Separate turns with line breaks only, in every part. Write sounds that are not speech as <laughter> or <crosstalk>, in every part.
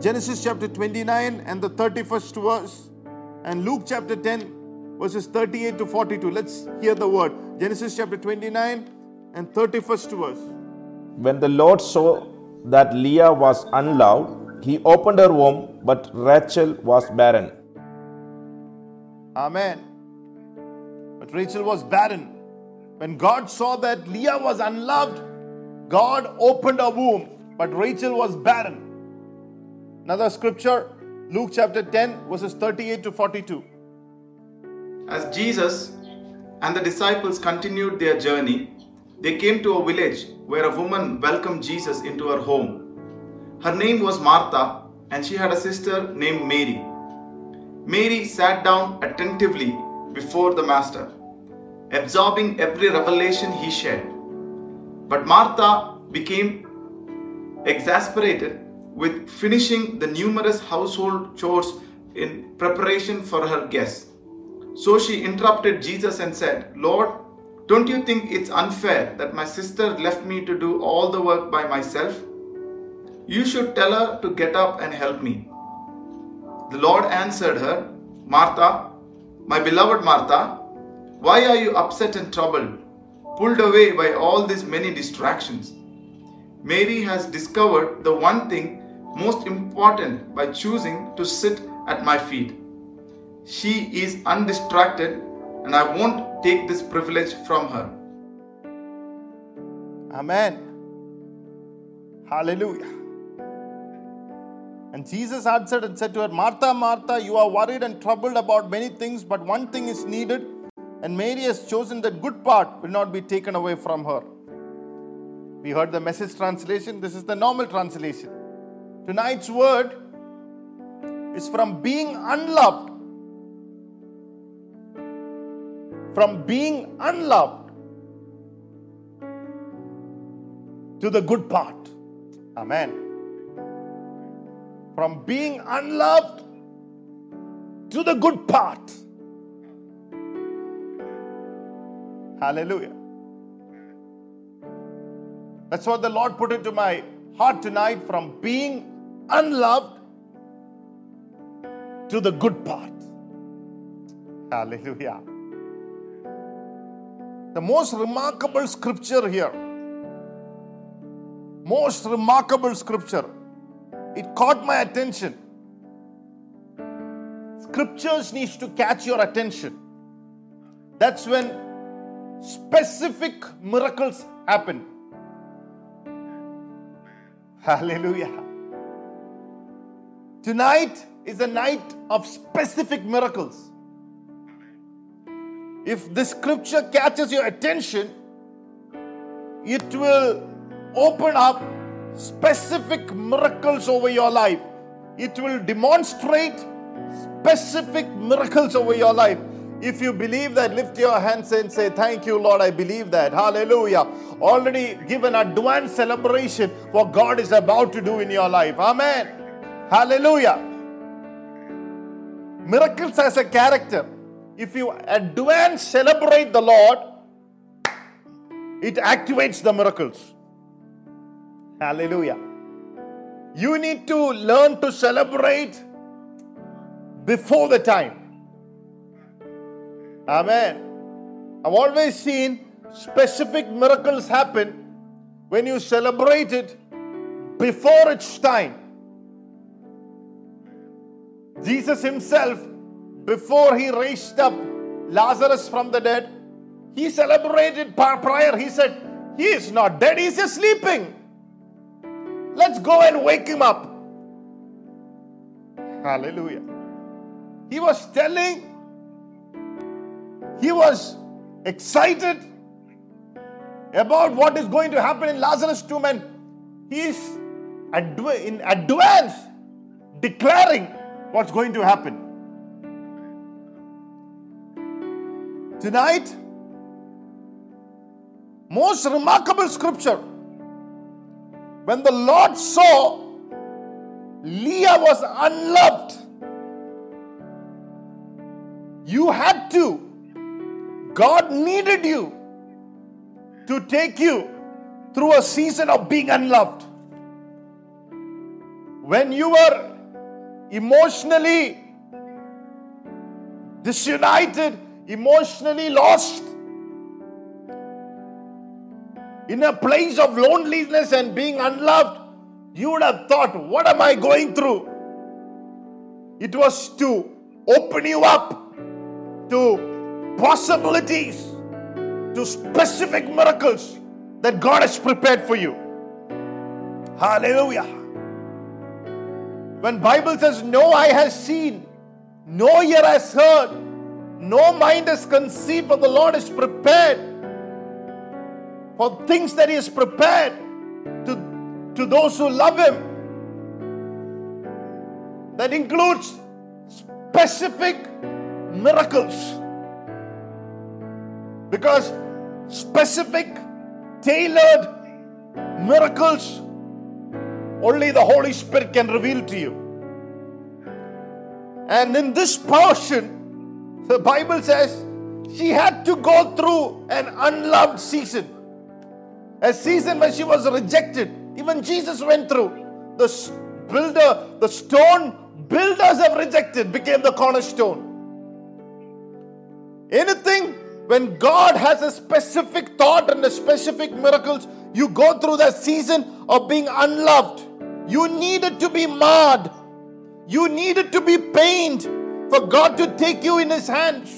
Genesis chapter 29 and the 31st verse, and Luke chapter 10, verses 38 to 42. Let's hear the word. Genesis chapter 29 and 31st verse.
When the Lord saw that Leah was unloved, he opened her womb, but Rachel was barren.
Amen. But Rachel was barren. When God saw that Leah was unloved, God opened her womb, but Rachel was barren. Another scripture, Luke chapter 10, verses 38 to 42.
As Jesus and the disciples continued their journey, they came to a village where a woman welcomed Jesus into her home. Her name was Martha, and she had a sister named Mary. Mary sat down attentively before the Master, absorbing every revelation he shared. But Martha became exasperated with finishing the numerous household chores in preparation for her guests. So she interrupted Jesus and said, Lord, don't you think it's unfair that my sister left me to do all the work by myself? You should tell her to get up and help me. The Lord answered her, Martha, my beloved Martha, why are you upset and troubled, pulled away by all these many distractions? Mary has discovered the one thing most important by choosing to sit at my feet. She is undistracted, and I won't take this privilege from her.
Amen. Hallelujah. And Jesus answered and said to her, Martha, Martha, you are worried and troubled about many things, but one thing is needed, and Mary has chosen that good part will not be taken away from her. We heard the message translation. This is the normal translation. Tonight's word is from being unloved. From being unloved to the good part. Amen. From being unloved to the good part. Hallelujah. That's what the Lord put into my heart tonight from being unloved to the good part. Hallelujah. The most remarkable scripture here, most remarkable scripture, it caught my attention. Scriptures needs to catch your attention. That's when specific miracles happen. Hallelujah. Tonight is a night of specific miracles. If the scripture catches your attention, it will open up specific miracles over your life. It will demonstrate specific miracles over your life. If you believe that, lift your hands and say, Thank you, Lord. I believe that. Hallelujah. Already give an advanced celebration what God is about to do in your life. Amen. Hallelujah. Miracles as a character. If you advance celebrate the Lord, it activates the miracles. Hallelujah. You need to learn to celebrate before the time. Amen. I've always seen specific miracles happen when you celebrate it before its time. Jesus himself, before he raised up Lazarus from the dead, he celebrated prior. He said, He is not dead, he's just sleeping. Let's go and wake him up. Hallelujah. He was telling, he was excited about what is going to happen in Lazarus' tomb, and he is in advance declaring what's going to happen. Tonight, most remarkable scripture. When the Lord saw Leah was unloved, you had to, God needed you to take you through a season of being unloved. when you were emotionally disunited, emotionally lost, in a place of loneliness and being unloved, you would have thought, What am I going through? It was to open you up to possibilities, to specific miracles that God has prepared for you. Hallelujah. When Bible says no eye has seen, no ear has heard, no mind has conceived, but the Lord is prepared for things that He has prepared to, to those who love Him. That includes specific miracles. Because specific, tailored miracles only the Holy Spirit can reveal to you. And in this portion, the Bible says she had to go through an unloved season. A season where she was rejected. Even Jesus went through. The builder, the stone builders have rejected, became the cornerstone. Anything, when God has a specific thought and a specific miracles, you go through that season of being unloved. You needed to be marred. You needed to be pained for God to take you in His hands.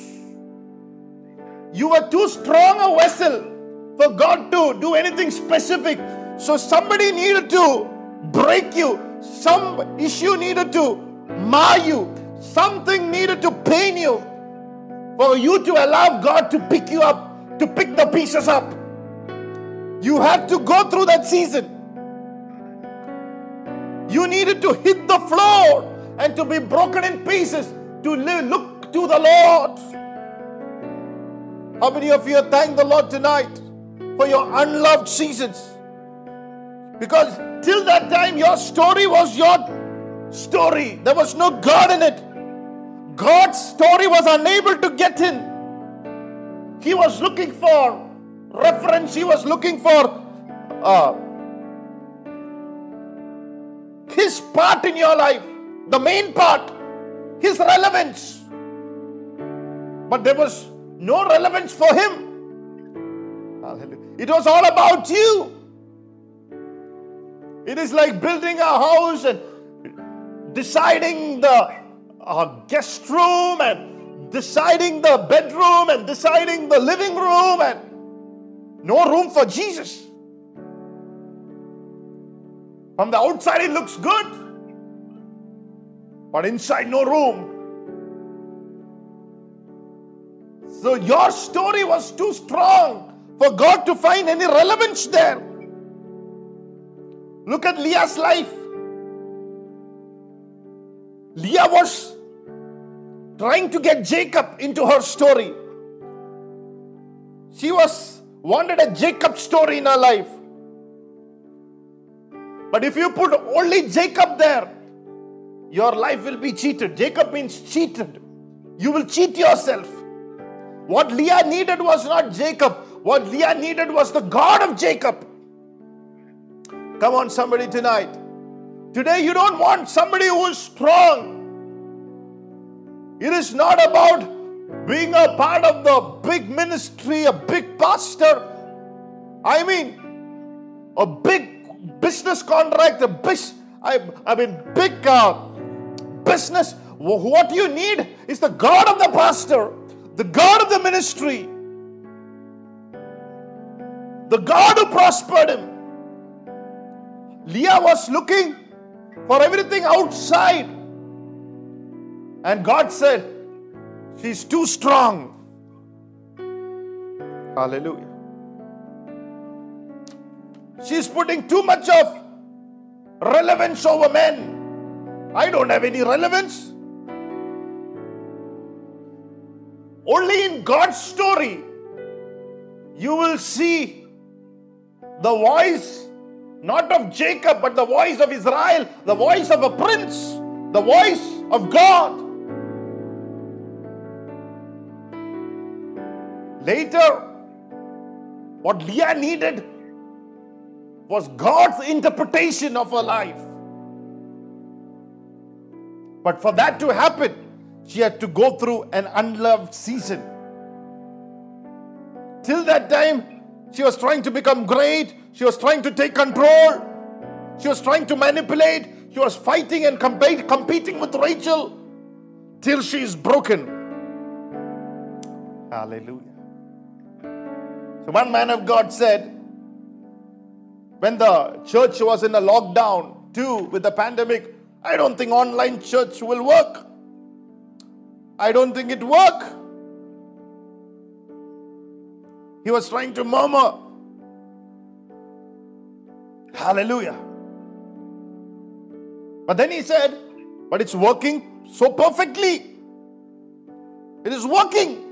You were too strong a vessel for God to do anything specific. So somebody needed to break you. Some issue needed to mar you. Something needed to pain you for you to allow God to pick you up, to pick the pieces up. You had to go through that season. You needed to hit the floor and to be broken in pieces to live, look to the Lord. How many of you thank the Lord tonight for your unloved seasons? Because till that time, your story was your story. There was no God in it. God's story was unable to get in. He was looking for reference, he was looking for uh, his part in your life, the main part, his relevance. But there was no relevance for him. It was all about you. It is like building a house and deciding the uh, guest room and deciding the bedroom and deciding the living room and no room for Jesus. From the outside, it looks good, but inside, no room. So, your story was too strong for God to find any relevance there. Look at Leah's life. Leah was trying to get Jacob into her story. She was wanted a Jacob story in her life. But if you put only Jacob there, your life will be cheated. Jacob means cheated. You will cheat yourself. What Leah needed was not Jacob. What Leah needed was the God of Jacob. Come on, somebody tonight. Today, you don't want somebody who is strong. It is not about being a part of the big ministry, a big pastor. I mean, a big business contract, the big, I, I mean, big uh, business. What you need is the God of the pastor, the God of the ministry, the God who prospered him. Leah was looking for everything outside. And God said, She's too strong. Hallelujah. She's putting too much of relevance over men. I don't have any relevance. Only in God's story you will see the voice not of Jacob, but the voice of Israel, the voice of a prince, the voice of God. Later, what Leah needed was God's interpretation of her life. But for that to happen, she had to go through an unloved season. Till that time, she was trying to become great. She was trying to take control. She was trying to manipulate. She was fighting and compete, competing with Rachel till she is broken. Hallelujah. So, one man of God said, when the church was in a lockdown, too, with the pandemic, I don't think online church will work. I don't think it work. He was trying to murmur. Hallelujah. But then he said, But it's working so perfectly. It is working.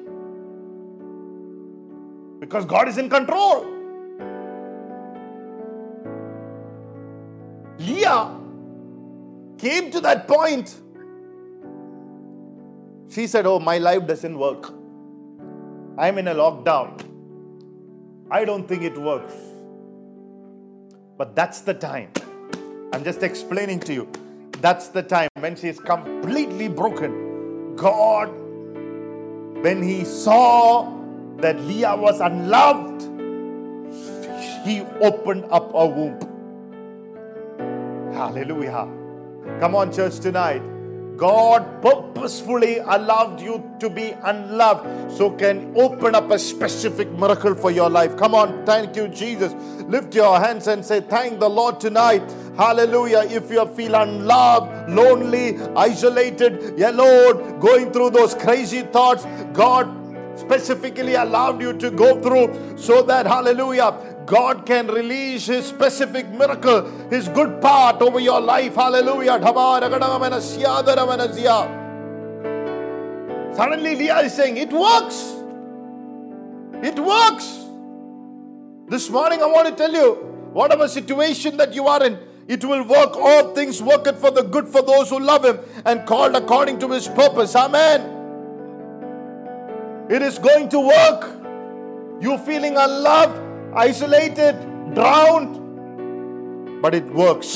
Because God is in control. Leah came to that point. She said, Oh, my life doesn't work. I'm in a lockdown. I don't think it works. But that's the time. I'm just explaining to you. That's the time when she is completely broken. God, when He saw that Leah was unloved, He opened up a womb. Hallelujah. Come on, church, tonight. God purposefully allowed you to be unloved so can open up a specific miracle for your life. Come on, thank you, Jesus. Lift your hands and say, Thank the Lord tonight. Hallelujah. If you feel unloved, lonely, isolated, Lord, going through those crazy thoughts, God specifically allowed you to go through so that, hallelujah, God can release His specific miracle, His good part over your life. Hallelujah. Suddenly, Leah is saying, It works. It works. This morning, I want to tell you whatever situation that you are in, it will work. All things work it for the good for those who love Him and called according to His purpose. Amen. It is going to work. You feeling unloved, isolated, drowned, but it works.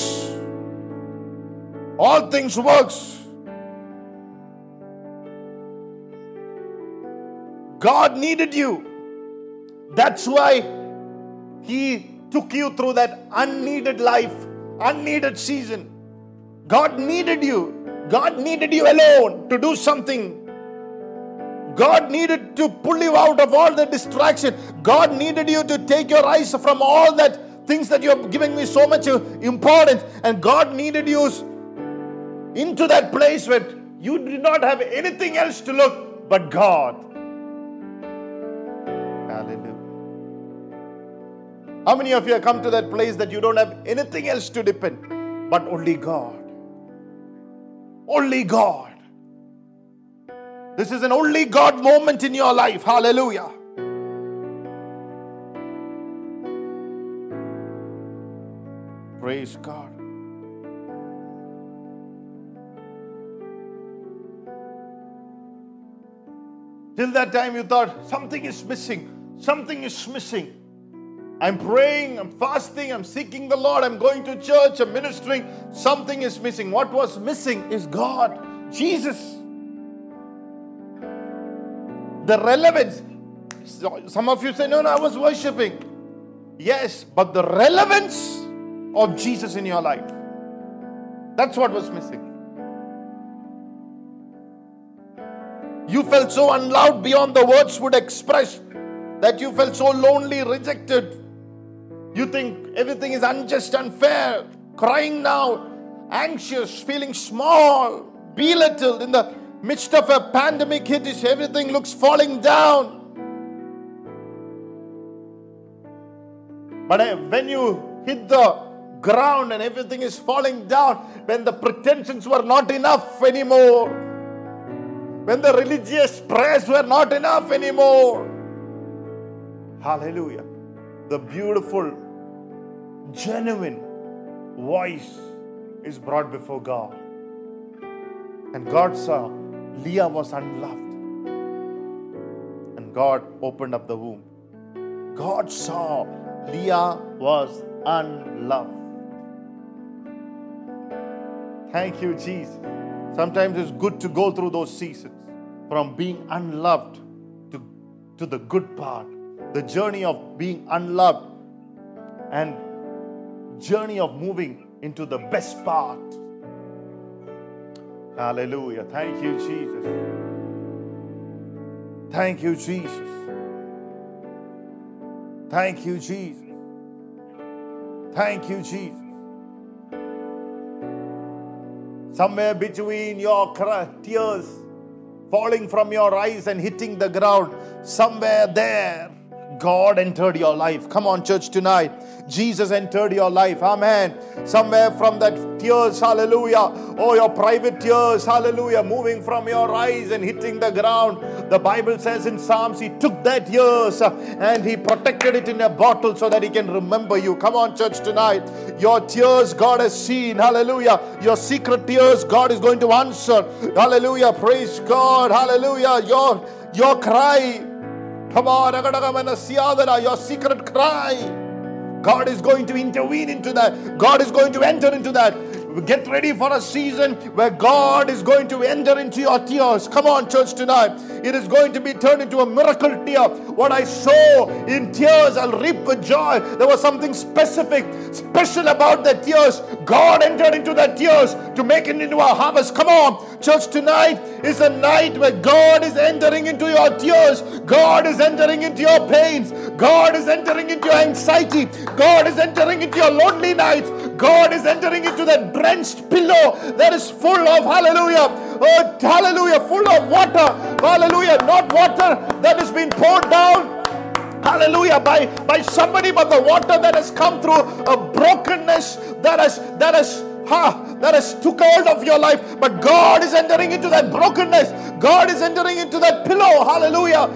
All things works. God needed you. That's why He took you through that unneeded life, unneeded season. God needed you. God needed you alone to do something. God needed to pull you out of all the distraction. God needed you to take your eyes from all that things that you're giving me so much importance. And God needed you into that place where you did not have anything else to look but God. Hallelujah. How many of you have come to that place that you don't have anything else to depend but only God? Only God. This is an only God moment in your life. Hallelujah. Praise God. Till that time, you thought something is missing. Something is missing. I'm praying, I'm fasting, I'm seeking the Lord, I'm going to church, I'm ministering. Something is missing. What was missing is God, Jesus. The relevance. Some of you say, No, no, I was worshiping. Yes, but the relevance of Jesus in your life. That's what was missing. You felt so unloved beyond the words would express that you felt so lonely, rejected. You think everything is unjust, unfair, crying now, anxious, feeling small, belittled in the midst of a pandemic hit, everything looks falling down. But uh, when you hit the ground and everything is falling down, when the pretensions were not enough anymore, when the religious prayers were not enough anymore, hallelujah, the beautiful, genuine voice is brought before God. And God saw Leah was unloved. And God opened up the womb. God saw Leah was unloved. Thank you, Jesus. Sometimes it's good to go through those seasons from being unloved to, to the good part, the journey of being unloved and journey of moving into the best part. Hallelujah. Thank you, Jesus. Thank you, Jesus. Thank you, Jesus. Thank you, Jesus. Somewhere between your tears falling from your eyes and hitting the ground, somewhere there, God entered your life. Come on, church, tonight. Jesus entered your life. Amen. Somewhere from that tears, hallelujah. Oh, your private tears, hallelujah, moving from your eyes and hitting the ground. The Bible says in Psalms, He took that tears and He protected it in a bottle so that He can remember you. Come on, church, tonight. Your tears, God has seen. Hallelujah. Your secret tears, God is going to answer. Hallelujah. Praise God. Hallelujah. Your your cry Come on, your secret cry. God is going to intervene into that. God is going to enter into that. Get ready for a season where God is going to enter into your tears. Come on, church, tonight. It is going to be turned into a miracle tear. What I sow in tears, I'll reap with joy. There was something specific, special about the tears. God entered into the tears to make it into a harvest. Come on, church, tonight is a night where God is entering into your tears. God is entering into your pains. God is entering into your anxiety. God is entering into your lonely nights. God is entering into that drenched pillow that is full of hallelujah. Oh, hallelujah, full of water. Hallelujah, not water that has been poured down hallelujah by by somebody but the water that has come through a brokenness that has that has ha, that has took hold of your life but god is entering into that brokenness god is entering into that pillow hallelujah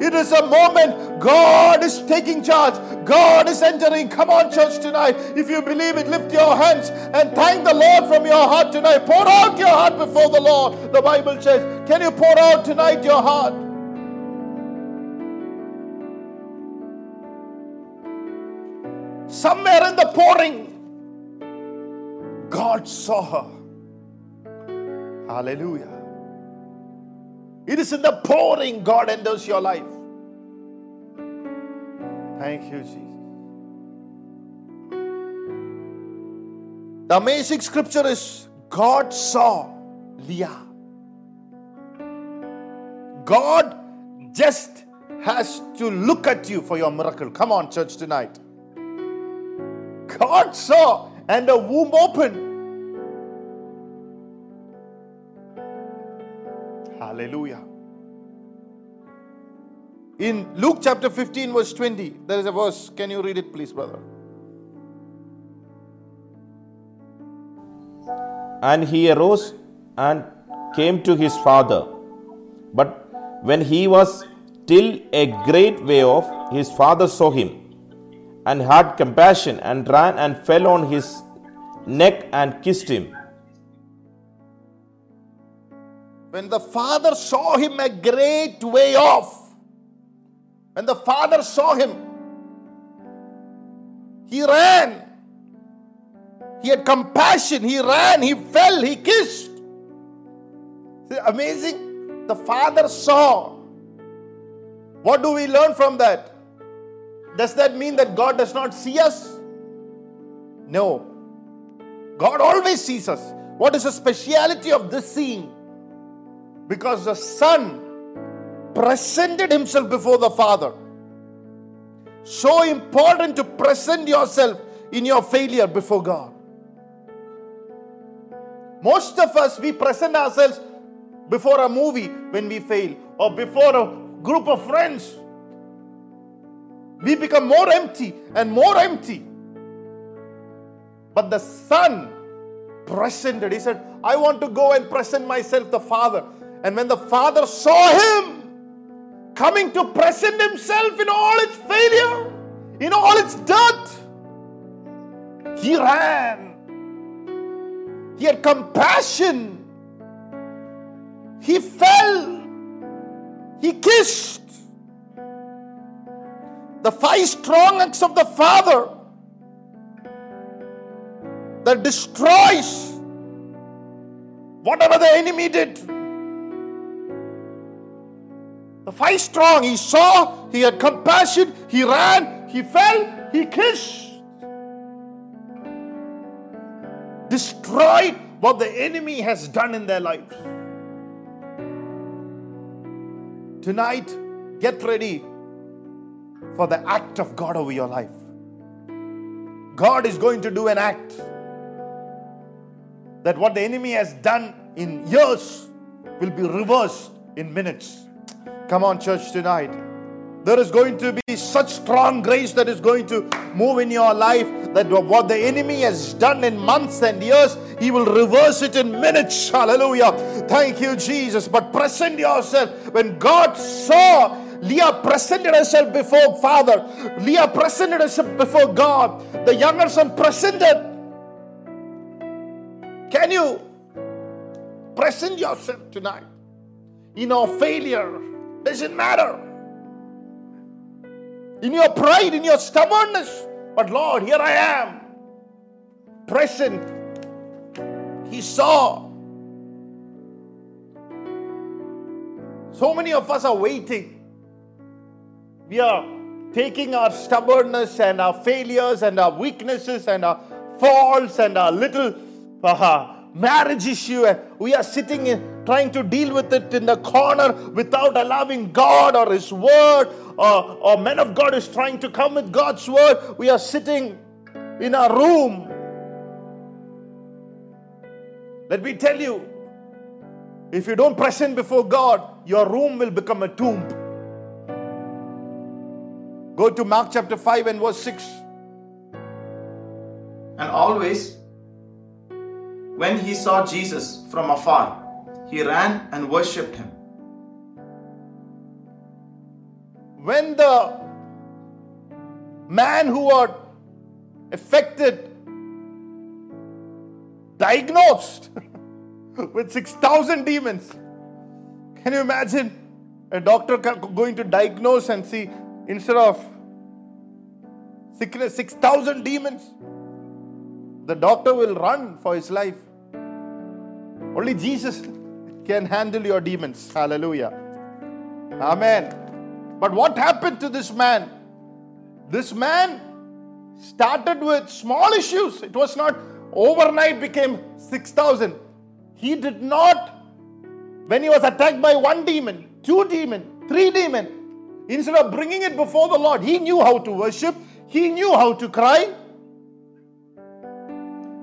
it is a moment God is taking charge. God is entering. Come on, church, tonight. If you believe it, lift your hands and thank the Lord from your heart tonight. Pour out your heart before the Lord. The Bible says, Can you pour out tonight your heart? Somewhere in the pouring, God saw her. Hallelujah. It is in the pouring God enters your life. Thank you, Jesus. The amazing scripture is God saw Leah. God just has to look at you for your miracle. Come on, church, tonight. God saw, and the womb opened. Hallelujah. In Luke chapter 15, verse 20, there is a verse. Can you read it, please, brother?
And he arose and came to his father. But when he was still a great way off, his father saw him and had compassion and ran and fell on his neck and kissed him.
When the father saw him a great way off, when the father saw him, he ran. He had compassion. He ran. He fell. He kissed. Amazing. The father saw. What do we learn from that? Does that mean that God does not see us? No. God always sees us. What is the speciality of this seeing? Because the Son presented himself before the Father. So important to present yourself in your failure before God. Most of us, we present ourselves before a movie when we fail, or before a group of friends we become more empty and more empty. But the Son presented. He said, I want to go and present myself the Father. And when the Father saw him coming to present himself in all its failure, in all its dirt, he ran. He had compassion. He fell. He kissed the five strong acts of the Father. That destroys whatever the enemy did. Five strong, he saw, he had compassion, he ran, he fell, he kissed. Destroyed what the enemy has done in their lives. Tonight, get ready for the act of God over your life. God is going to do an act that what the enemy has done in years will be reversed in minutes. Come on, church, tonight. There is going to be such strong grace that is going to move in your life that what the enemy has done in months and years, he will reverse it in minutes. Hallelujah. Thank you, Jesus. But present yourself. When God saw Leah presented herself before Father, Leah presented herself before God, the younger son presented. Can you present yourself tonight in our failure? Doesn't matter in your pride, in your stubbornness. But Lord, here I am, present. He saw. So many of us are waiting. We are taking our stubbornness and our failures and our weaknesses and our faults and our little uh, marriage issue and we are sitting in, trying to deal with it in the corner without allowing God or His Word or, or men of God is trying to come with God's Word. We are sitting in our room. Let me tell you, if you don't present before God, your room will become a tomb. Go to Mark chapter 5 and verse 6.
And always, when he saw Jesus from afar, he ran and worshipped him.
When the man who was affected, diagnosed <laughs> with 6,000 demons, can you imagine a doctor going to diagnose and see instead of sickness 6,000 demons? The doctor will run for his life. Only Jesus can handle your demons. Hallelujah. Amen. But what happened to this man? This man started with small issues. It was not overnight became 6,000. He did not, when he was attacked by one demon, two demon, three demon, instead of bringing it before the Lord, he knew how to worship, he knew how to cry.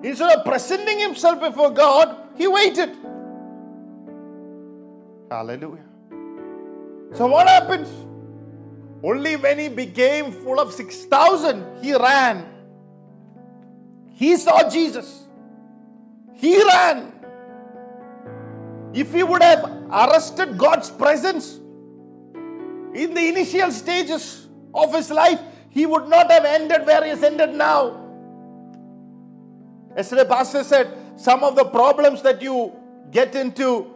Instead of presenting himself before God, he waited. Hallelujah. So what happens? Only when he became full of 6,000, he ran. He saw Jesus. He ran. If he would have arrested God's presence in the initial stages of his life, he would not have ended where he has ended now. Yesterday, Pastor said some of the problems that you get into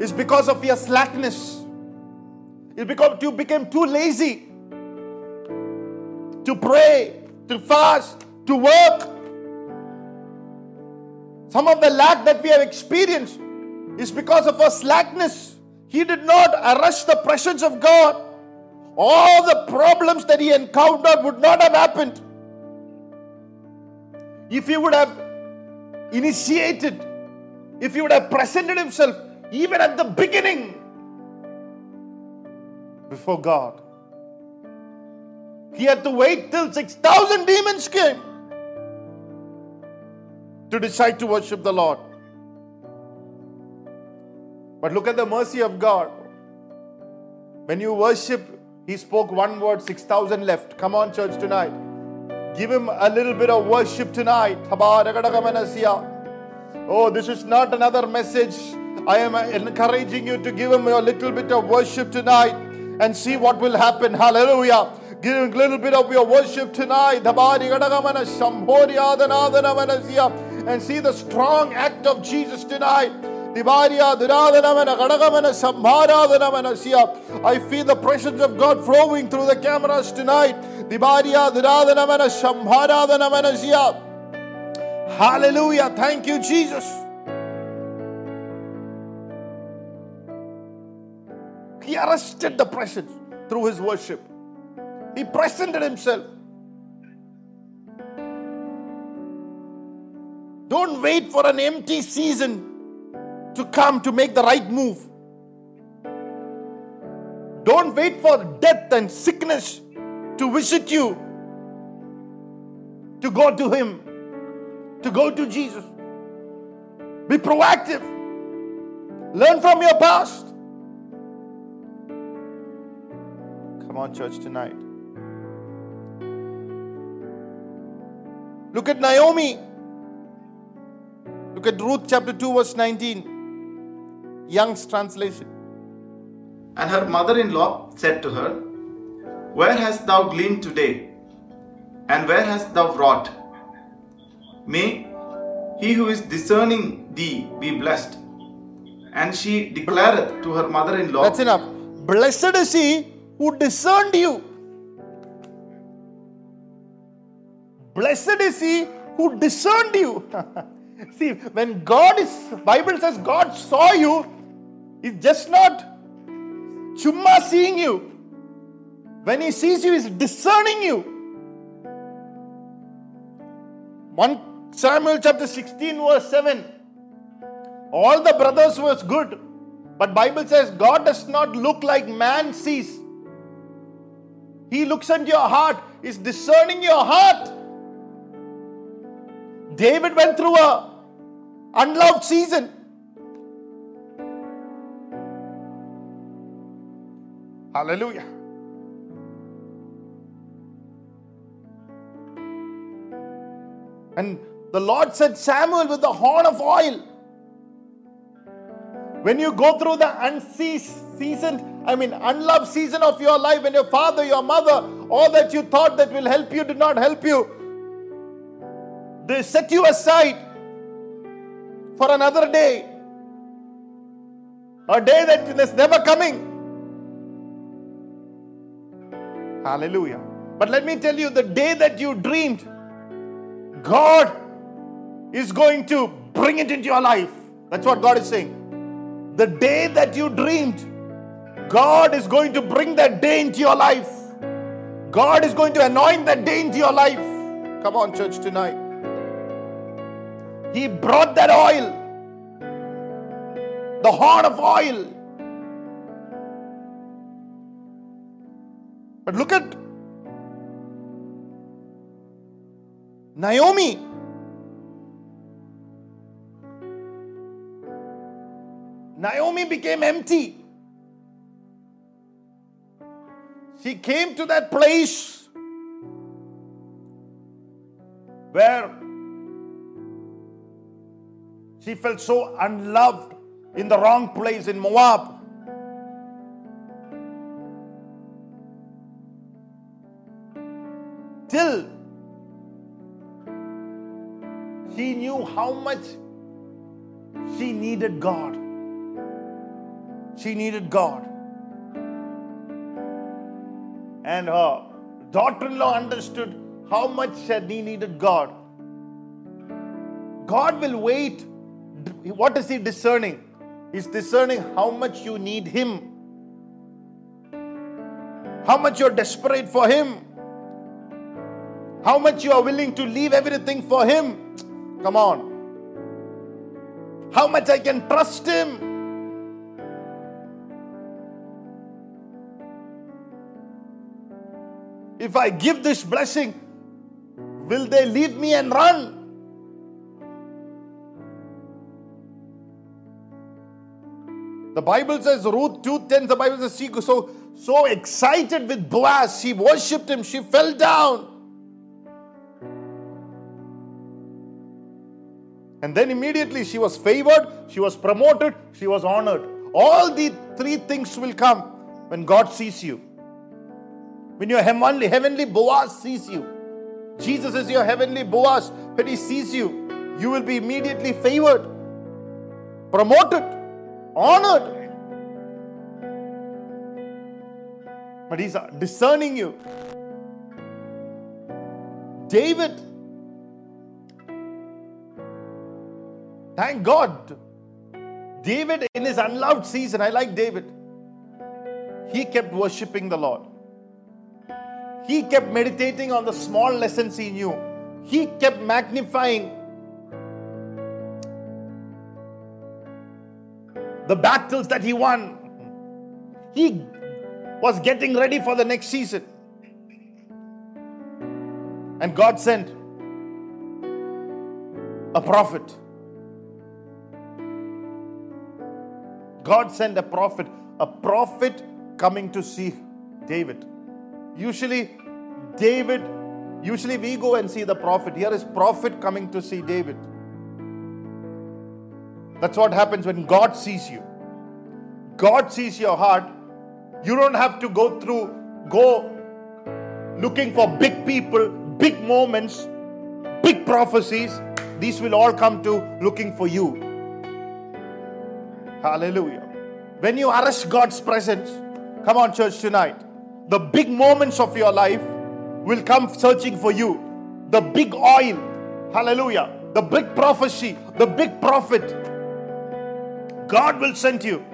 is because of your slackness. It's because you became too lazy to pray, to fast, to work. Some of the lack that we have experienced is because of our slackness. He did not arrest the presence of God. All the problems that he encountered would not have happened if he would have initiated, if he would have presented himself even at the beginning before God. He had to wait till 6,000 demons came to decide to worship the Lord. But look at the mercy of God. When you worship, He spoke one word, 6,000 left. Come on, church, tonight. Give Him a little bit of worship tonight. Oh, this is not another message. I am encouraging you to give Him a little bit of worship tonight and see what will happen. Hallelujah. Give a little bit of your worship tonight. And see the strong act of Jesus tonight. I feel the presence of God flowing through the cameras tonight. Hallelujah. Thank you, Jesus. He arrested the presence through his worship. He presented himself. Don't wait for an empty season to come to make the right move. Don't wait for death and sickness to visit you to go to Him, to go to Jesus. Be proactive. Learn from your past. Come on, church, tonight. Look at Naomi. Look at Ruth chapter 2, verse 19. Young's translation.
And her mother in law said to her, Where hast thou gleaned today? And where hast thou wrought? May he who is discerning thee be blessed. And she declareth to her mother in law,
That's enough. Blessed is he who discerned you. Blessed is he who discerned you. <laughs> See, when God is, Bible says God saw you, He's just not chumma seeing you. When He sees you, He's discerning you. 1 Samuel chapter 16, verse 7. All the brothers was good, but Bible says God does not look like man sees. He looks into your heart, is discerning your heart. David went through a unloved season. Hallelujah. And the Lord said, Samuel with the horn of oil. When you go through the unseasoned, I mean, unloved season of your life, when your father, your mother, all that you thought that will help you did not help you, they set you aside for another day, a day that is never coming. Hallelujah. But let me tell you, the day that you dreamed, God is going to bring it into your life. That's what God is saying. The day that you dreamed, God is going to bring that day into your life. God is going to anoint that day into your life. Come on, church, tonight. He brought that oil, the horn of oil. But look at Naomi. Naomi became empty. She came to that place where she felt so unloved in the wrong place in Moab. Till she knew how much she needed God. She needed God. And her daughter in law understood how much she needed God. God will wait. What is He discerning? He's discerning how much you need Him, how much you're desperate for Him, how much you are willing to leave everything for Him. Come on. How much I can trust Him. If I give this blessing, will they leave me and run? The Bible says, Ruth 2.10, the Bible says, she was so, so excited with Boaz. She worshipped him. She fell down. And then immediately she was favored, she was promoted, she was honored. All the three things will come when God sees you. When your heavenly, heavenly Boaz sees you. Jesus is your heavenly Boaz. When he sees you, you will be immediately favored, promoted, honored. But he's discerning you. David Thank God. David, in his unloved season, I like David. He kept worshiping the Lord. He kept meditating on the small lessons he knew. He kept magnifying the battles that he won. He was getting ready for the next season. And God sent a prophet. God sent a prophet, a prophet coming to see David. Usually, David, usually we go and see the prophet. Here is prophet coming to see David. That's what happens when God sees you. God sees your heart. You don't have to go through, go looking for big people, big moments, big prophecies. These will all come to looking for you. Hallelujah. When you arrest God's presence, come on, church, tonight. The big moments of your life will come searching for you. The big oil, hallelujah. The big prophecy, the big prophet. God will send you.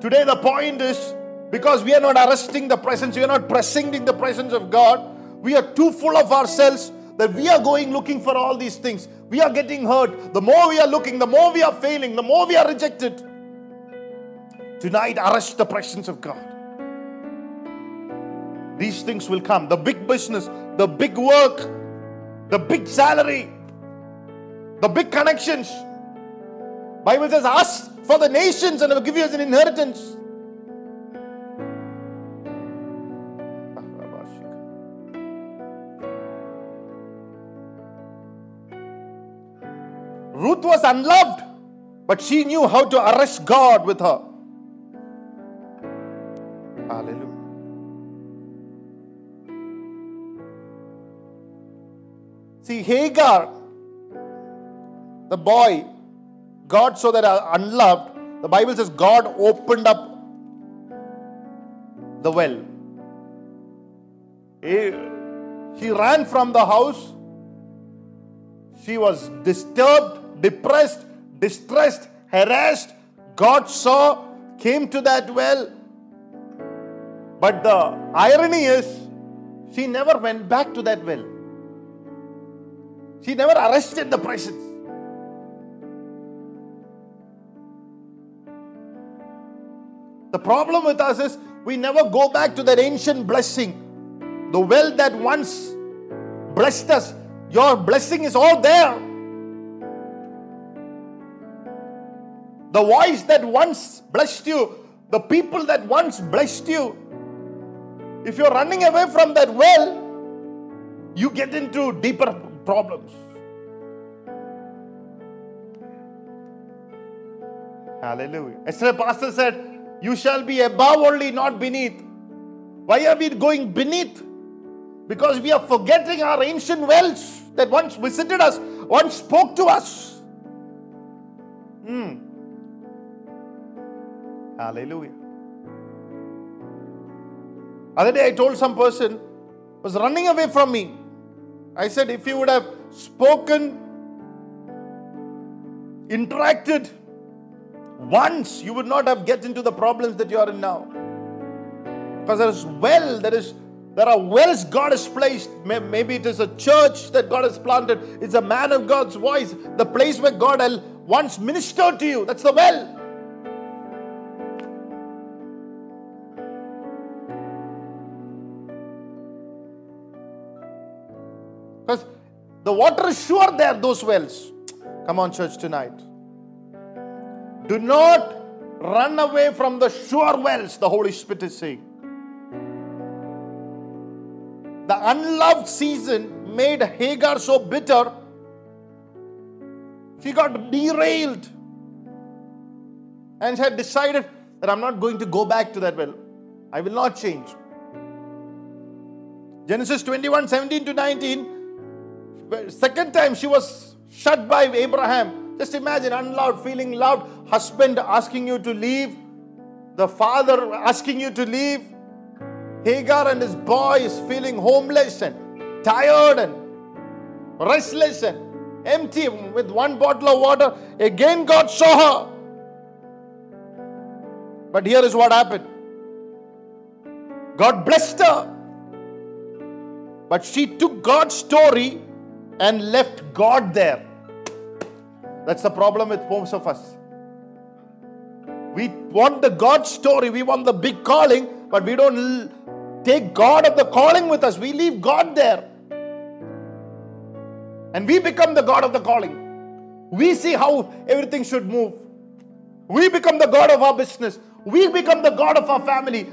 Today, the point is because we are not arresting the presence, we are not pressing in the presence of God, we are too full of ourselves that we are going looking for all these things. We are getting hurt. The more we are looking, the more we are failing, the more we are rejected. Tonight, arrest the presence of God. These things will come. The big business, the big work, the big salary, the big connections. Bible says, ask for the nations and I will give you as an inheritance. Ruth was unloved, but she knew how to arrest God with her. Hallelujah. See, Hagar, the boy, God saw that uh, unloved. The Bible says God opened up the well. He ran from the house. She was disturbed, depressed, distressed, harassed. God saw, came to that well. But the irony is, she never went back to that well. She never arrested the presence. The problem with us is we never go back to that ancient blessing. The well that once blessed us. Your blessing is all there. The voice that once blessed you, the people that once blessed you. If you're running away from that well, you get into deeper problems. Hallelujah. Yesterday, Pastor said, You shall be above only, not beneath. Why are we going beneath? Because we are forgetting our ancient wells that once visited us, once spoke to us. Hmm. Hallelujah. Other day I told some person was running away from me. I said, if you would have spoken, interacted once, you would not have get into the problems that you are in now. Because there is well, there is there are wells God has placed. Maybe it is a church that God has planted. It's a man of God's voice. The place where God once ministered to you. That's the well. The water is sure there, those wells. Come on, church, tonight. Do not run away from the sure wells, the Holy Spirit is saying. The unloved season made Hagar so bitter, she got derailed and had decided that I'm not going to go back to that well. I will not change. Genesis 21 17 to 19 Second time she was shut by Abraham. Just imagine unloved, feeling loved, husband asking you to leave, the father asking you to leave. Hagar and his boy is feeling homeless and tired and restless and empty with one bottle of water. Again, God saw her. But here is what happened God blessed her. But she took God's story and left God there. That's the problem with most of us. We want the God story, we want the big calling, but we don't take God of the calling with us. We leave God there. And we become the God of the calling. We see how everything should move. We become the God of our business. We become the God of our family.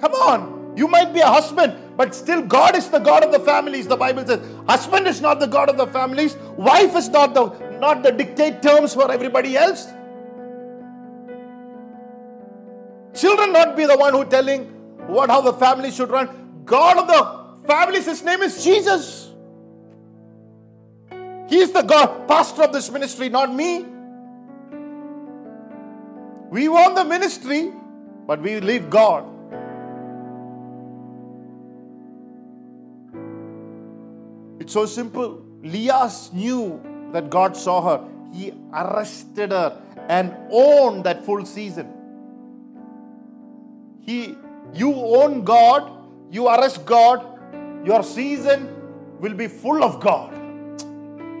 Come on. You might be a husband, but still God is the God of the families. The Bible says husband is not the God of the families. Wife is not the not the dictate terms for everybody else. Children not be the one who telling what how the family should run. God of the families, his name is Jesus. He is the God, pastor of this ministry, not me. We want the ministry, but we leave God. It's so simple. Leah knew that God saw her. He arrested her and owned that full season. He, you own God, you arrest God, your season will be full of God.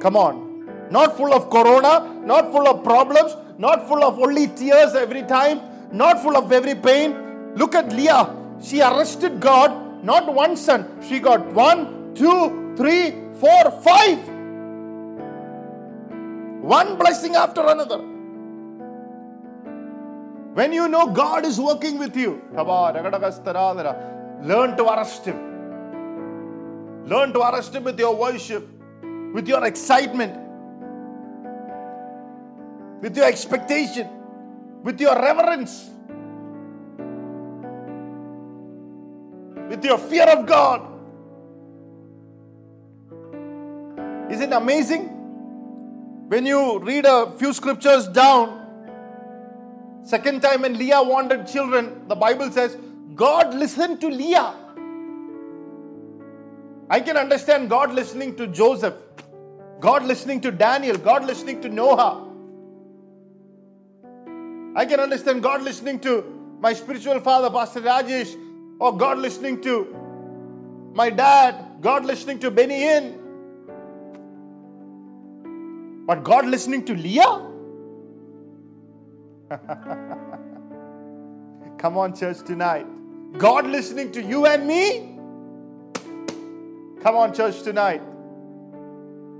Come on. Not full of corona, not full of problems, not full of only tears every time, not full of every pain. Look at Leah. She arrested God, not one son. She got one, two, three, four, five. One blessing after another. When you know God is working with you, learn to arrest Him. Learn to arrest Him with your worship, with your excitement, with your expectation, with your reverence, with your fear of God. Isn't it amazing? When you read a few scriptures down, second time when Leah wanted children, the Bible says God listened to Leah. I can understand God listening to Joseph, God listening to Daniel, God listening to Noah. I can understand God listening to my spiritual father, Pastor Rajesh, or God listening to my dad, God listening to Benny Hinn. But God listening to Leah? <laughs> Come on, church, tonight. God listening to you and me? Come on, church, tonight.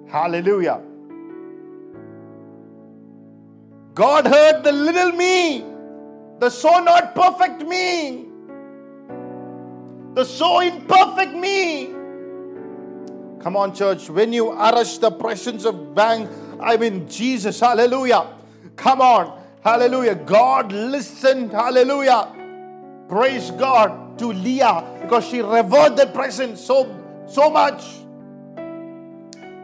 Hallelujah. God heard the little me, the so not perfect me, the so imperfect me. Come on, church, when you arrest the presence of bang, I mean Jesus, hallelujah. Come on, hallelujah. God listened, hallelujah. Praise God to Leah because she revered the presence so so much.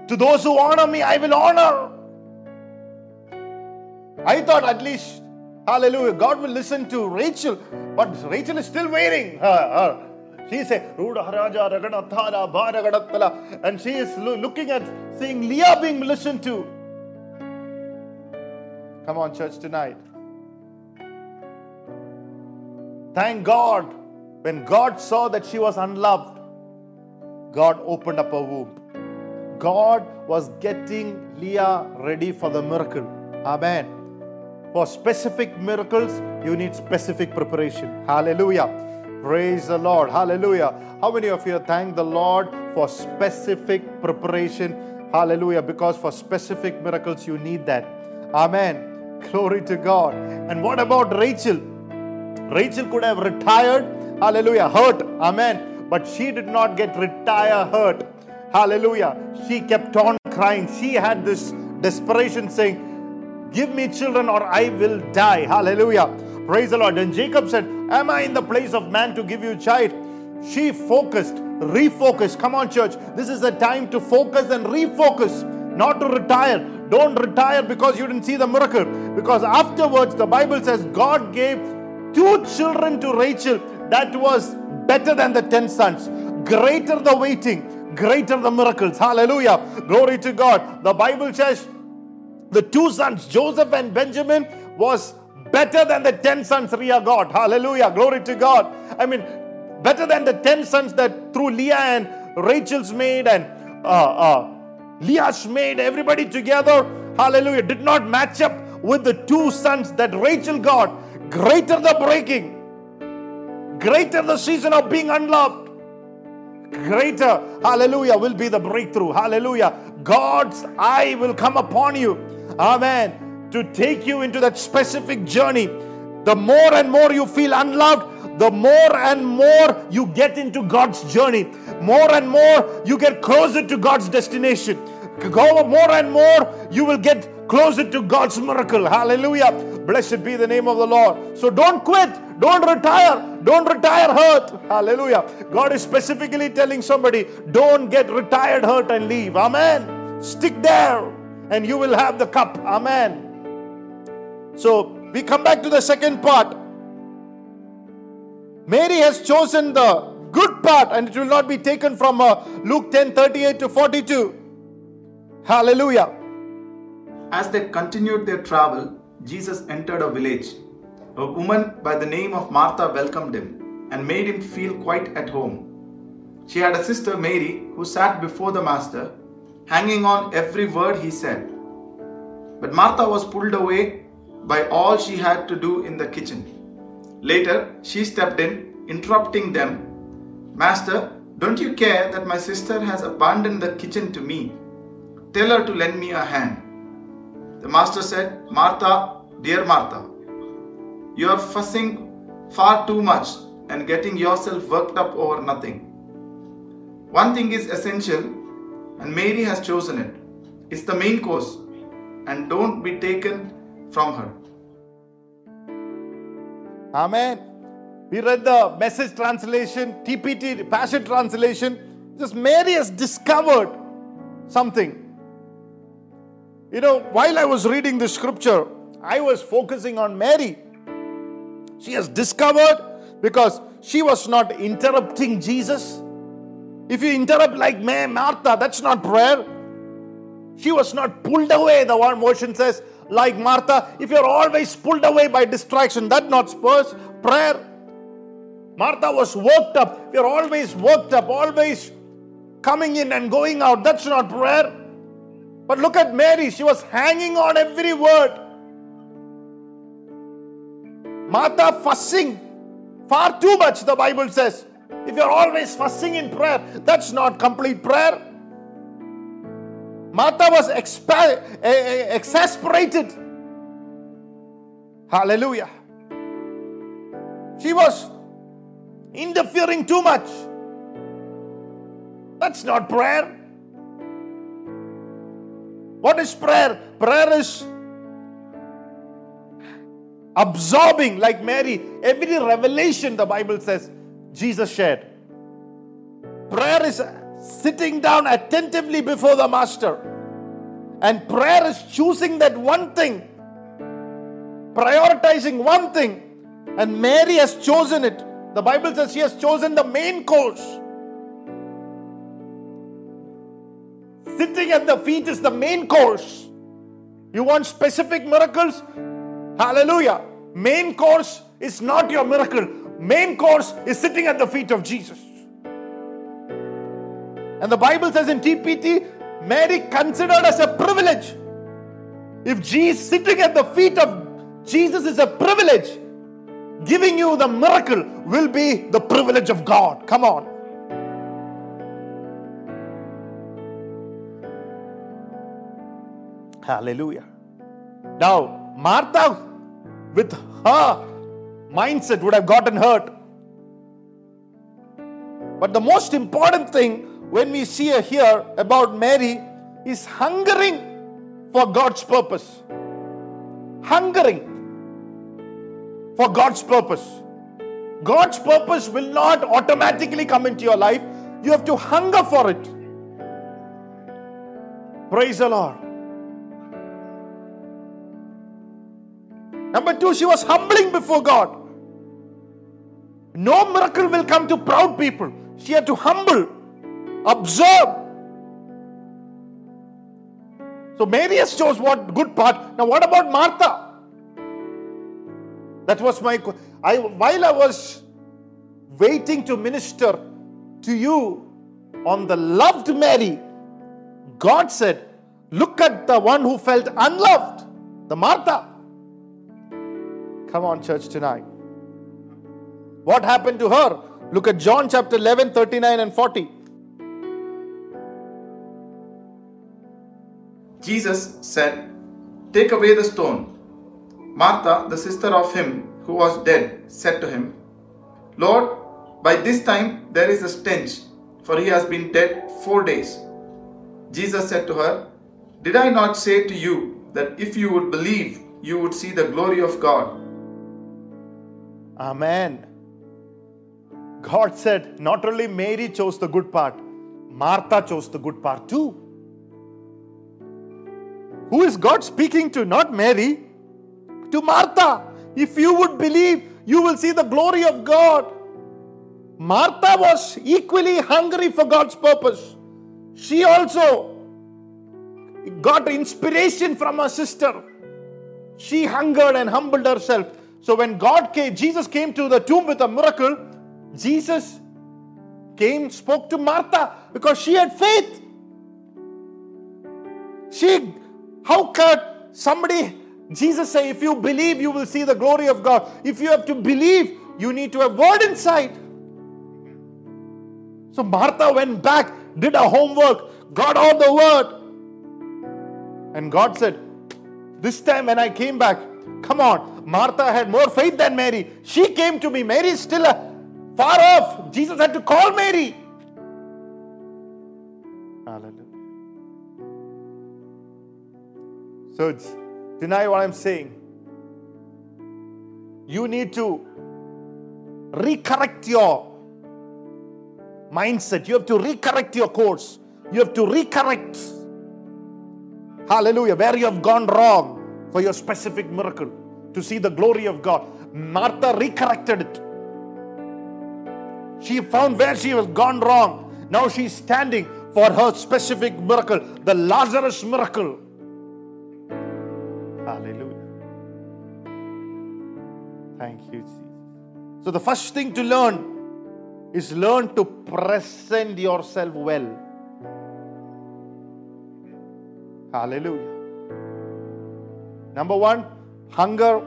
To those who honor me, I will honor. I thought at least, hallelujah, God will listen to Rachel, but Rachel is still waiting. She said, and she is looking at seeing Leah being listened to. Come on, church, tonight. Thank God, when God saw that she was unloved, God opened up her womb. God was getting Leah ready for the miracle. Amen. For specific miracles, you need specific preparation. Hallelujah. Praise the Lord. Hallelujah. How many of you thank the Lord for specific preparation? Hallelujah. Because for specific miracles, you need that. Amen. Glory to God. And what about Rachel? Rachel could have retired. Hallelujah. Hurt. Amen. But she did not get retire hurt. Hallelujah. She kept on crying. She had this desperation saying, Give me children or I will die. Hallelujah. Praise the Lord. And Jacob said, Am I in the place of man to give you child? She focused, refocused. Come on, church. This is the time to focus and refocus, not to retire. Don't retire because you didn't see the miracle. Because afterwards, the Bible says God gave two children to Rachel that was better than the ten sons. Greater the waiting, greater the miracles. Hallelujah. Glory to God. The Bible says the two sons, Joseph and Benjamin, was better than the ten sons Ria God. Hallelujah. Glory to God. I mean, better than the ten sons that through Leah and Rachel's maid and uh, uh, Leah's maid, everybody together, hallelujah, did not match up with the two sons that Rachel got. Greater the breaking, greater the season of being unloved, greater, hallelujah, will be the breakthrough. Hallelujah. God's eye will come upon you. Amen. To take you into that specific journey. The more and more you feel unloved, the more and more you get into God's journey. More and more you get closer to God's destination. Go more and more you will get closer to God's miracle. Hallelujah. Blessed be the name of the Lord. So don't quit. Don't retire. Don't retire hurt. Hallelujah. God is specifically telling somebody, don't get retired hurt and leave. Amen. Stick there and you will have the cup. Amen. So we come back to the second part. Mary has chosen the good part and it will not be taken from uh, Luke 10 38 to 42. Hallelujah.
As they continued their travel, Jesus entered a village. A woman by the name of Martha welcomed him and made him feel quite at home. She had a sister Mary who sat before the Master, hanging on every word he said. But Martha was pulled away by all she had to do in the kitchen. Later, she stepped in, interrupting them. Master, don't you care that my sister has abandoned the kitchen to me? Tell her to lend me a hand. The master said, Martha, dear Martha, you are fussing far too much and getting yourself worked up over nothing. One thing is essential, and Mary has chosen it. It's the main course, and don't be taken from her.
Amen. We read the message translation, TPT, Passion translation. Just Mary has discovered something. You know, while I was reading the scripture, I was focusing on Mary. She has discovered because she was not interrupting Jesus. If you interrupt like Martha, that's not prayer. She was not pulled away, the one motion says, like Martha. If you're always pulled away by distraction, that's not spurs, prayer. Martha was worked up. You're always worked up, always coming in and going out, that's not prayer. But look at Mary, she was hanging on every word. Martha fussing far too much, the Bible says. If you're always fussing in prayer, that's not complete prayer. Martha was exasperated. Hallelujah. She was interfering too much. That's not prayer. What is prayer? Prayer is absorbing, like Mary, every revelation the Bible says Jesus shared. Prayer is sitting down attentively before the Master. And prayer is choosing that one thing, prioritizing one thing. And Mary has chosen it. The Bible says she has chosen the main course. Sitting at the feet is the main course. You want specific miracles? Hallelujah. Main course is not your miracle. Main course is sitting at the feet of Jesus. And the Bible says in TPT, Mary considered as a privilege. If Jesus sitting at the feet of Jesus is a privilege, giving you the miracle will be the privilege of God. Come on. Hallelujah. Now, Martha, with her mindset, would have gotten hurt. But the most important thing when we see here about Mary is hungering for God's purpose. Hungering for God's purpose. God's purpose will not automatically come into your life. You have to hunger for it. Praise the Lord. Number two, she was humbling before God. No miracle will come to proud people. She had to humble Observe. So Mary has chose what good part. Now, what about Martha? That was my. I while I was waiting to minister to you on the loved Mary, God said, "Look at the one who felt unloved, the Martha." Come on, church, tonight. What happened to her? Look at John chapter 11, 39 and 40.
Jesus said, Take away the stone. Martha, the sister of him who was dead, said to him, Lord, by this time there is a stench, for he has been dead four days. Jesus said to her, Did I not say to you that if you would believe, you would see the glory of God?
Amen. God said, not only Mary chose the good part, Martha chose the good part too. Who is God speaking to? Not Mary, to Martha. If you would believe, you will see the glory of God. Martha was equally hungry for God's purpose. She also got inspiration from her sister. She hungered and humbled herself. So when God came, Jesus came to the tomb with a miracle, Jesus came, spoke to Martha because she had faith. She, how could somebody, Jesus say, if you believe, you will see the glory of God. If you have to believe, you need to have word inside. So Martha went back, did her homework, got all the word. And God said, This time when I came back, come on, Martha had more faith than Mary. She came to me. Mary is still uh, far off. Jesus had to call Mary. So, it's- tonight, what I'm saying, you need to recorrect your mindset. You have to recorrect your course. You have to recorrect Hallelujah. Where you have gone wrong for your specific miracle to see the glory of God. Martha recorrected it. She found where she was gone wrong. Now she's standing for her specific miracle, the Lazarus miracle. Hallelujah. Thank you, Jesus. So, the first thing to learn is learn to present yourself well. Hallelujah. Number one, hunger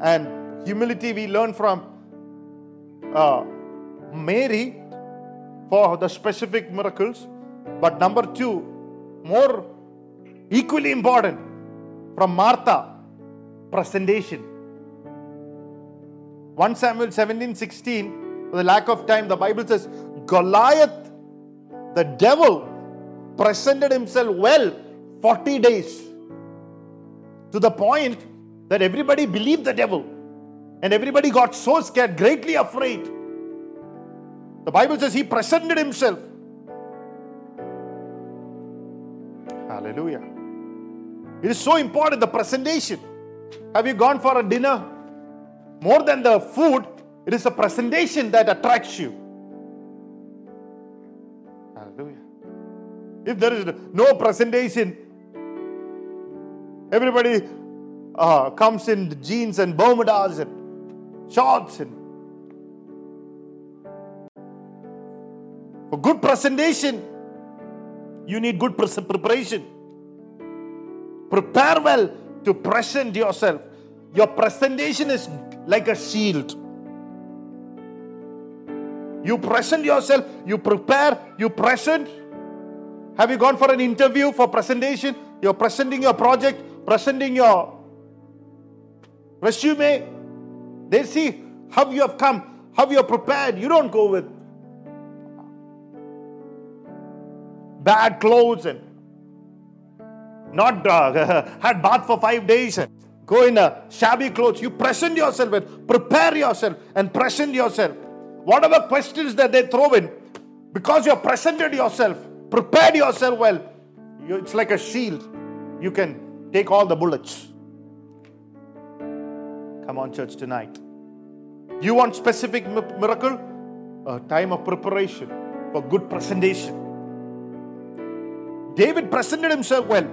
and humility we learn from uh, Mary for the specific miracles. But number two, more equally important, from Martha, presentation. 1 Samuel 17 16, for the lack of time, the Bible says Goliath, the devil, presented himself well 40 days to the point that everybody believed the devil and everybody got so scared, greatly afraid. The Bible says he presented himself. Hallelujah. It is so important the presentation. Have you gone for a dinner? More than the food, it is the presentation that attracts you. Hallelujah. If there is no presentation, everybody uh, comes in jeans and bermudas and shorts and for good presentation, you need good preparation. Prepare well to present yourself. Your presentation is like a shield. You present yourself, you prepare, you present. Have you gone for an interview for presentation? You're presenting your project, presenting your resume. They see how you have come, how you are prepared. You don't go with bad clothes and not uh, <laughs> had bath for five days and go in a shabby clothes. You present yourself and prepare yourself and present yourself. Whatever questions that they throw in, because you have presented yourself, prepared yourself well, you, it's like a shield. You can take all the bullets. Come on, church, tonight. You want specific mi- miracle? A time of preparation for good presentation. David presented himself well.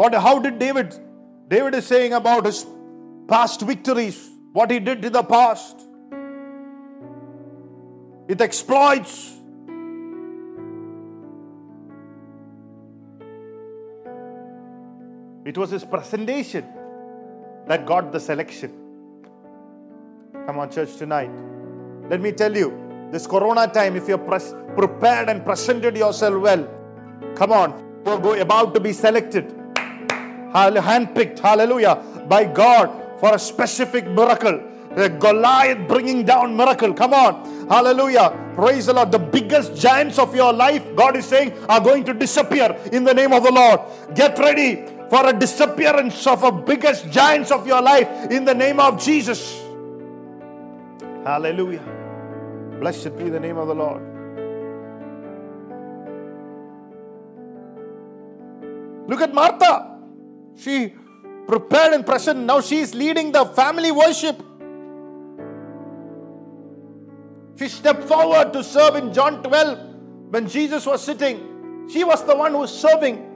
What, how did David? David is saying about his past victories, what he did in the past. It exploits. It was his presentation that got the selection. Come on, church, tonight. Let me tell you, this corona time, if you're pres- prepared and presented yourself well, come on, you're about to be selected, handpicked, hallelujah, by God for a specific miracle. The Goliath bringing down miracle. Come on. Hallelujah. Praise the Lord. The biggest giants of your life, God is saying, are going to disappear in the name of the Lord. Get ready for a disappearance of a biggest giants of your life in the name of Jesus. Hallelujah. Blessed be the name of the Lord. Look at Martha. She prepared and present. Now she is leading the family worship. She stepped forward to serve in John 12 when Jesus was sitting. She was the one who was serving.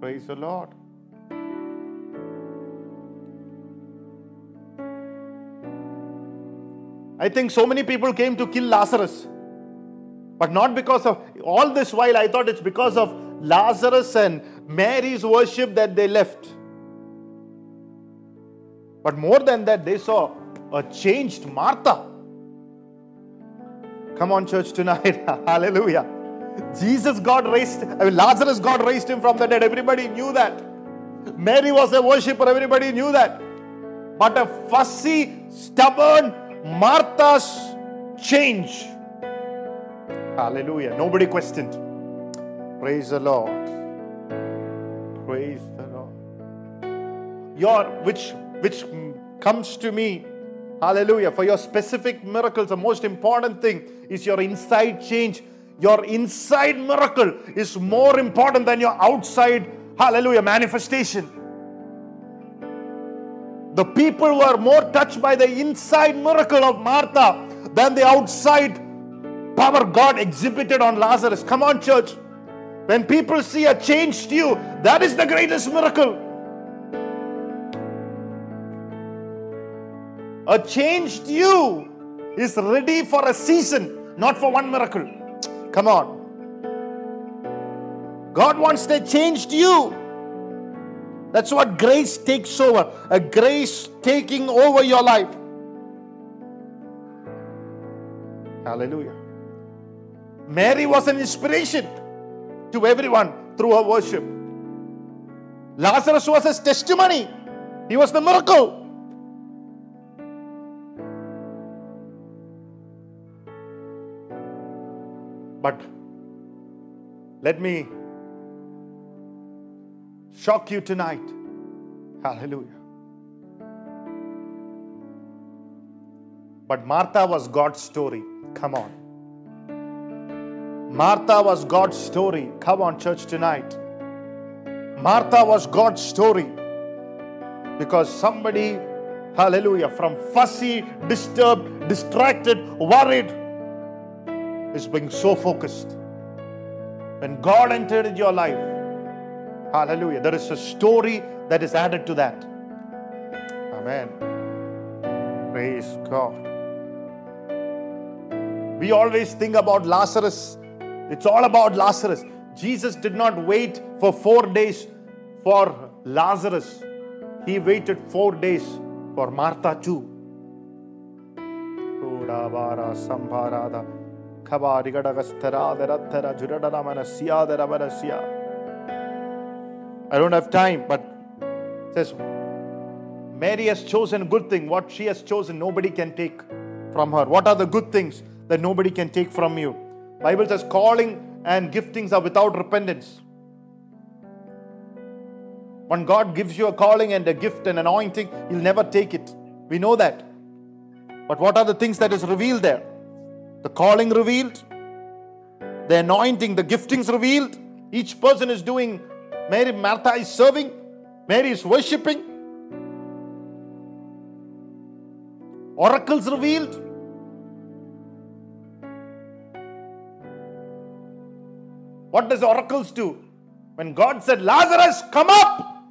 Praise the Lord. I think so many people came to kill Lazarus. But not because of all this while, I thought it's because of Lazarus and Mary's worship that they left. But more than that, they saw a changed Martha. Come on, church, tonight. <laughs> Hallelujah. Jesus God raised, I mean, Lazarus God raised him from the dead. Everybody knew that. Mary was a worshiper, everybody knew that. But a fussy, stubborn Martha's change. Hallelujah. Nobody questioned. Praise the Lord. Praise the Lord. Your which which comes to me. Hallelujah. For your specific miracles, the most important thing is your inside change. Your inside miracle is more important than your outside, hallelujah, manifestation. The people were more touched by the inside miracle of Martha than the outside power God exhibited on Lazarus. Come on, church. When people see a changed you, that is the greatest miracle. A changed you is ready for a season, not for one miracle. Come on. God wants to change you. That's what grace takes over. A grace taking over your life. Hallelujah. Mary was an inspiration to everyone through her worship. Lazarus was his testimony. He was the miracle. But let me shock you tonight. Hallelujah. But Martha was God's story. Come on. Martha was God's story. Come on, church, tonight. Martha was God's story because somebody, hallelujah, from fussy, disturbed, distracted, worried, is being so focused. When God entered your life, hallelujah, there is a story that is added to that. Amen. Praise God. We always think about Lazarus. It's all about Lazarus. Jesus did not wait for four days for Lazarus, he waited four days for Martha too. I don't have time, but says Mary has chosen good thing. What she has chosen, nobody can take from her. What are the good things that nobody can take from you? Bible says calling and giftings are without repentance. When God gives you a calling and a gift and anointing, He'll never take it. We know that. But what are the things that is revealed there? The calling revealed, the anointing, the giftings revealed. Each person is doing. Mary, Martha is serving. Mary is worshipping. Oracles revealed. What does oracles do? When God said, Lazarus, come up,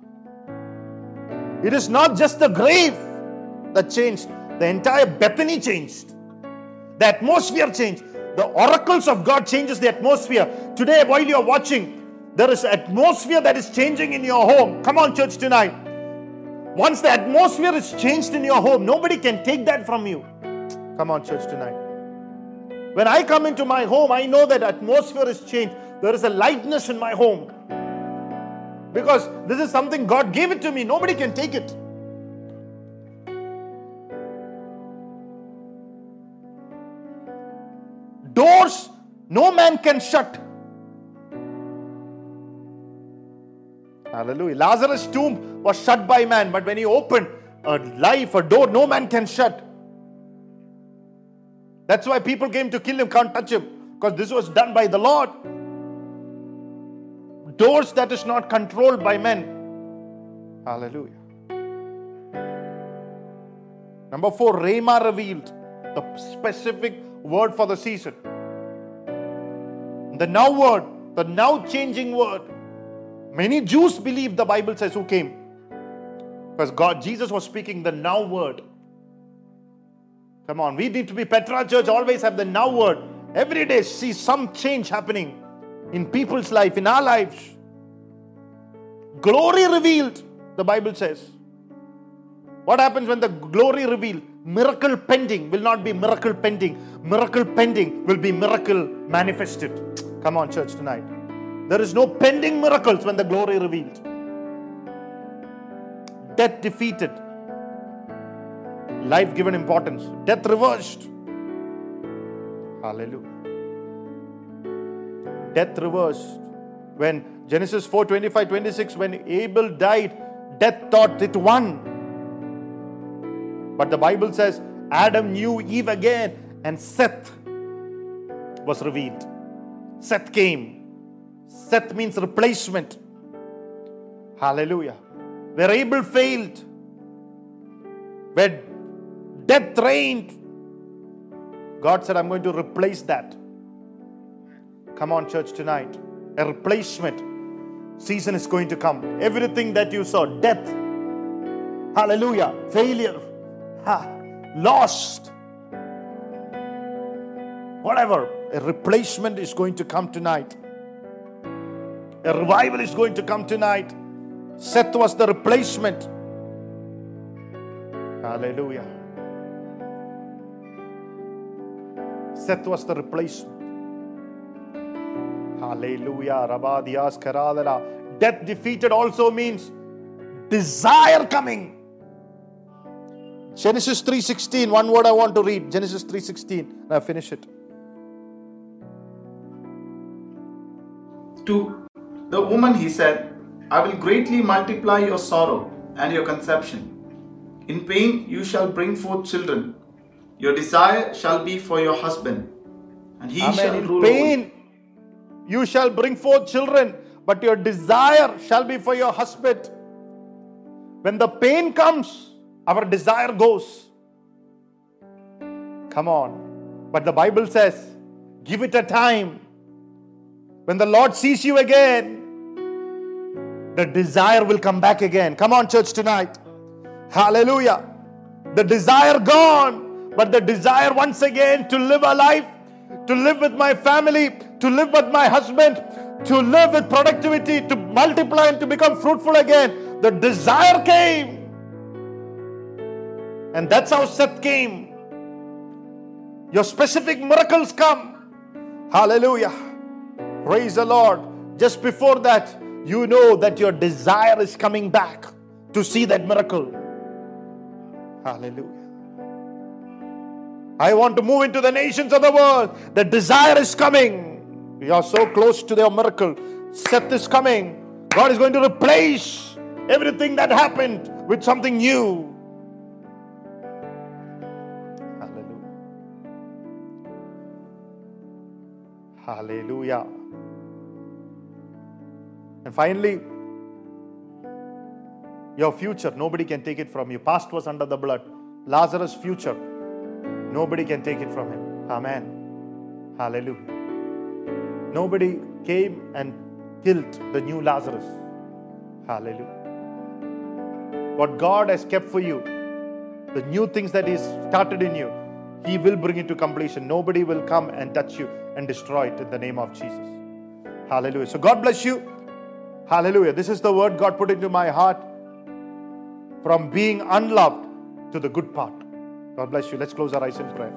it is not just the grave that changed, the entire Bethany changed. The atmosphere changed. The oracles of God changes the atmosphere. Today, while you are watching, there is atmosphere that is changing in your home. Come on, church, tonight. Once the atmosphere is changed in your home, nobody can take that from you. Come on, church, tonight. When I come into my home, I know that atmosphere is changed. There is a lightness in my home. Because this is something God gave it to me. Nobody can take it. Doors no man can shut. Hallelujah. Lazarus' tomb was shut by man, but when he opened a life, a door, no man can shut. That's why people came to kill him, can't touch him, because this was done by the Lord. Doors that is not controlled by men. Hallelujah. Number four, Rhema revealed the specific word for the season. The now word, the now changing word. Many Jews believe the Bible says who came. Because God, Jesus was speaking the now word. Come on, we need to be Petra Church, always have the now word. Every day see some change happening in people's life, in our lives. Glory revealed, the Bible says. What happens when the glory revealed? Miracle pending will not be miracle pending. Miracle pending will be miracle manifested. Come on, church, tonight. There is no pending miracles when the glory revealed. Death defeated. Life given importance. Death reversed. Hallelujah. Death reversed. When Genesis 4 25 26, when Abel died, death thought it won. But the Bible says Adam knew Eve again, and Seth was revealed. Seth came. Seth means replacement. Hallelujah. Where Abel failed, where death reigned, God said, I'm going to replace that. Come on, church, tonight. A replacement season is going to come. Everything that you saw, death, hallelujah, failure, ha, lost, whatever, a replacement is going to come tonight. A revival is going to come tonight. Seth was the replacement. Hallelujah. Seth was the replacement. Hallelujah. Rabadias Karadala. Death defeated also means desire coming. Genesis 3:16. One word I want to read. Genesis 3:16. Now finish it.
To the woman he said, I will greatly multiply your sorrow and your conception. In pain you shall bring forth children. Your desire shall be for your husband, and he shall
Amen. In
rule over you.
pain, you shall bring forth children, but your desire shall be for your husband. When the pain comes, our desire goes. Come on. But the Bible says, give it a time. When the Lord sees you again, the desire will come back again. Come on, church, tonight. Hallelujah. The desire gone, but the desire once again to live a life, to live with my family, to live with my husband, to live with productivity, to multiply and to become fruitful again. The desire came. And that's how Seth came. Your specific miracles come. Hallelujah. Praise the Lord. Just before that, you know that your desire is coming back to see that miracle. Hallelujah. I want to move into the nations of the world. The desire is coming. You are so close to their miracle. Seth is coming. God is going to replace everything that happened with something new. Hallelujah. Hallelujah. And finally, your future, nobody can take it from you. Past was under the blood. Lazarus' future, nobody can take it from him. Amen. Hallelujah. Nobody came and killed the new Lazarus. Hallelujah. What God has kept for you, the new things that He's started in you, He will bring it to completion. Nobody will come and touch you and destroy it in the name of Jesus. Hallelujah. So God bless you. Hallelujah. This is the word God put into my heart from being unloved to the good part. God bless you. Let's close our eyes in prayer.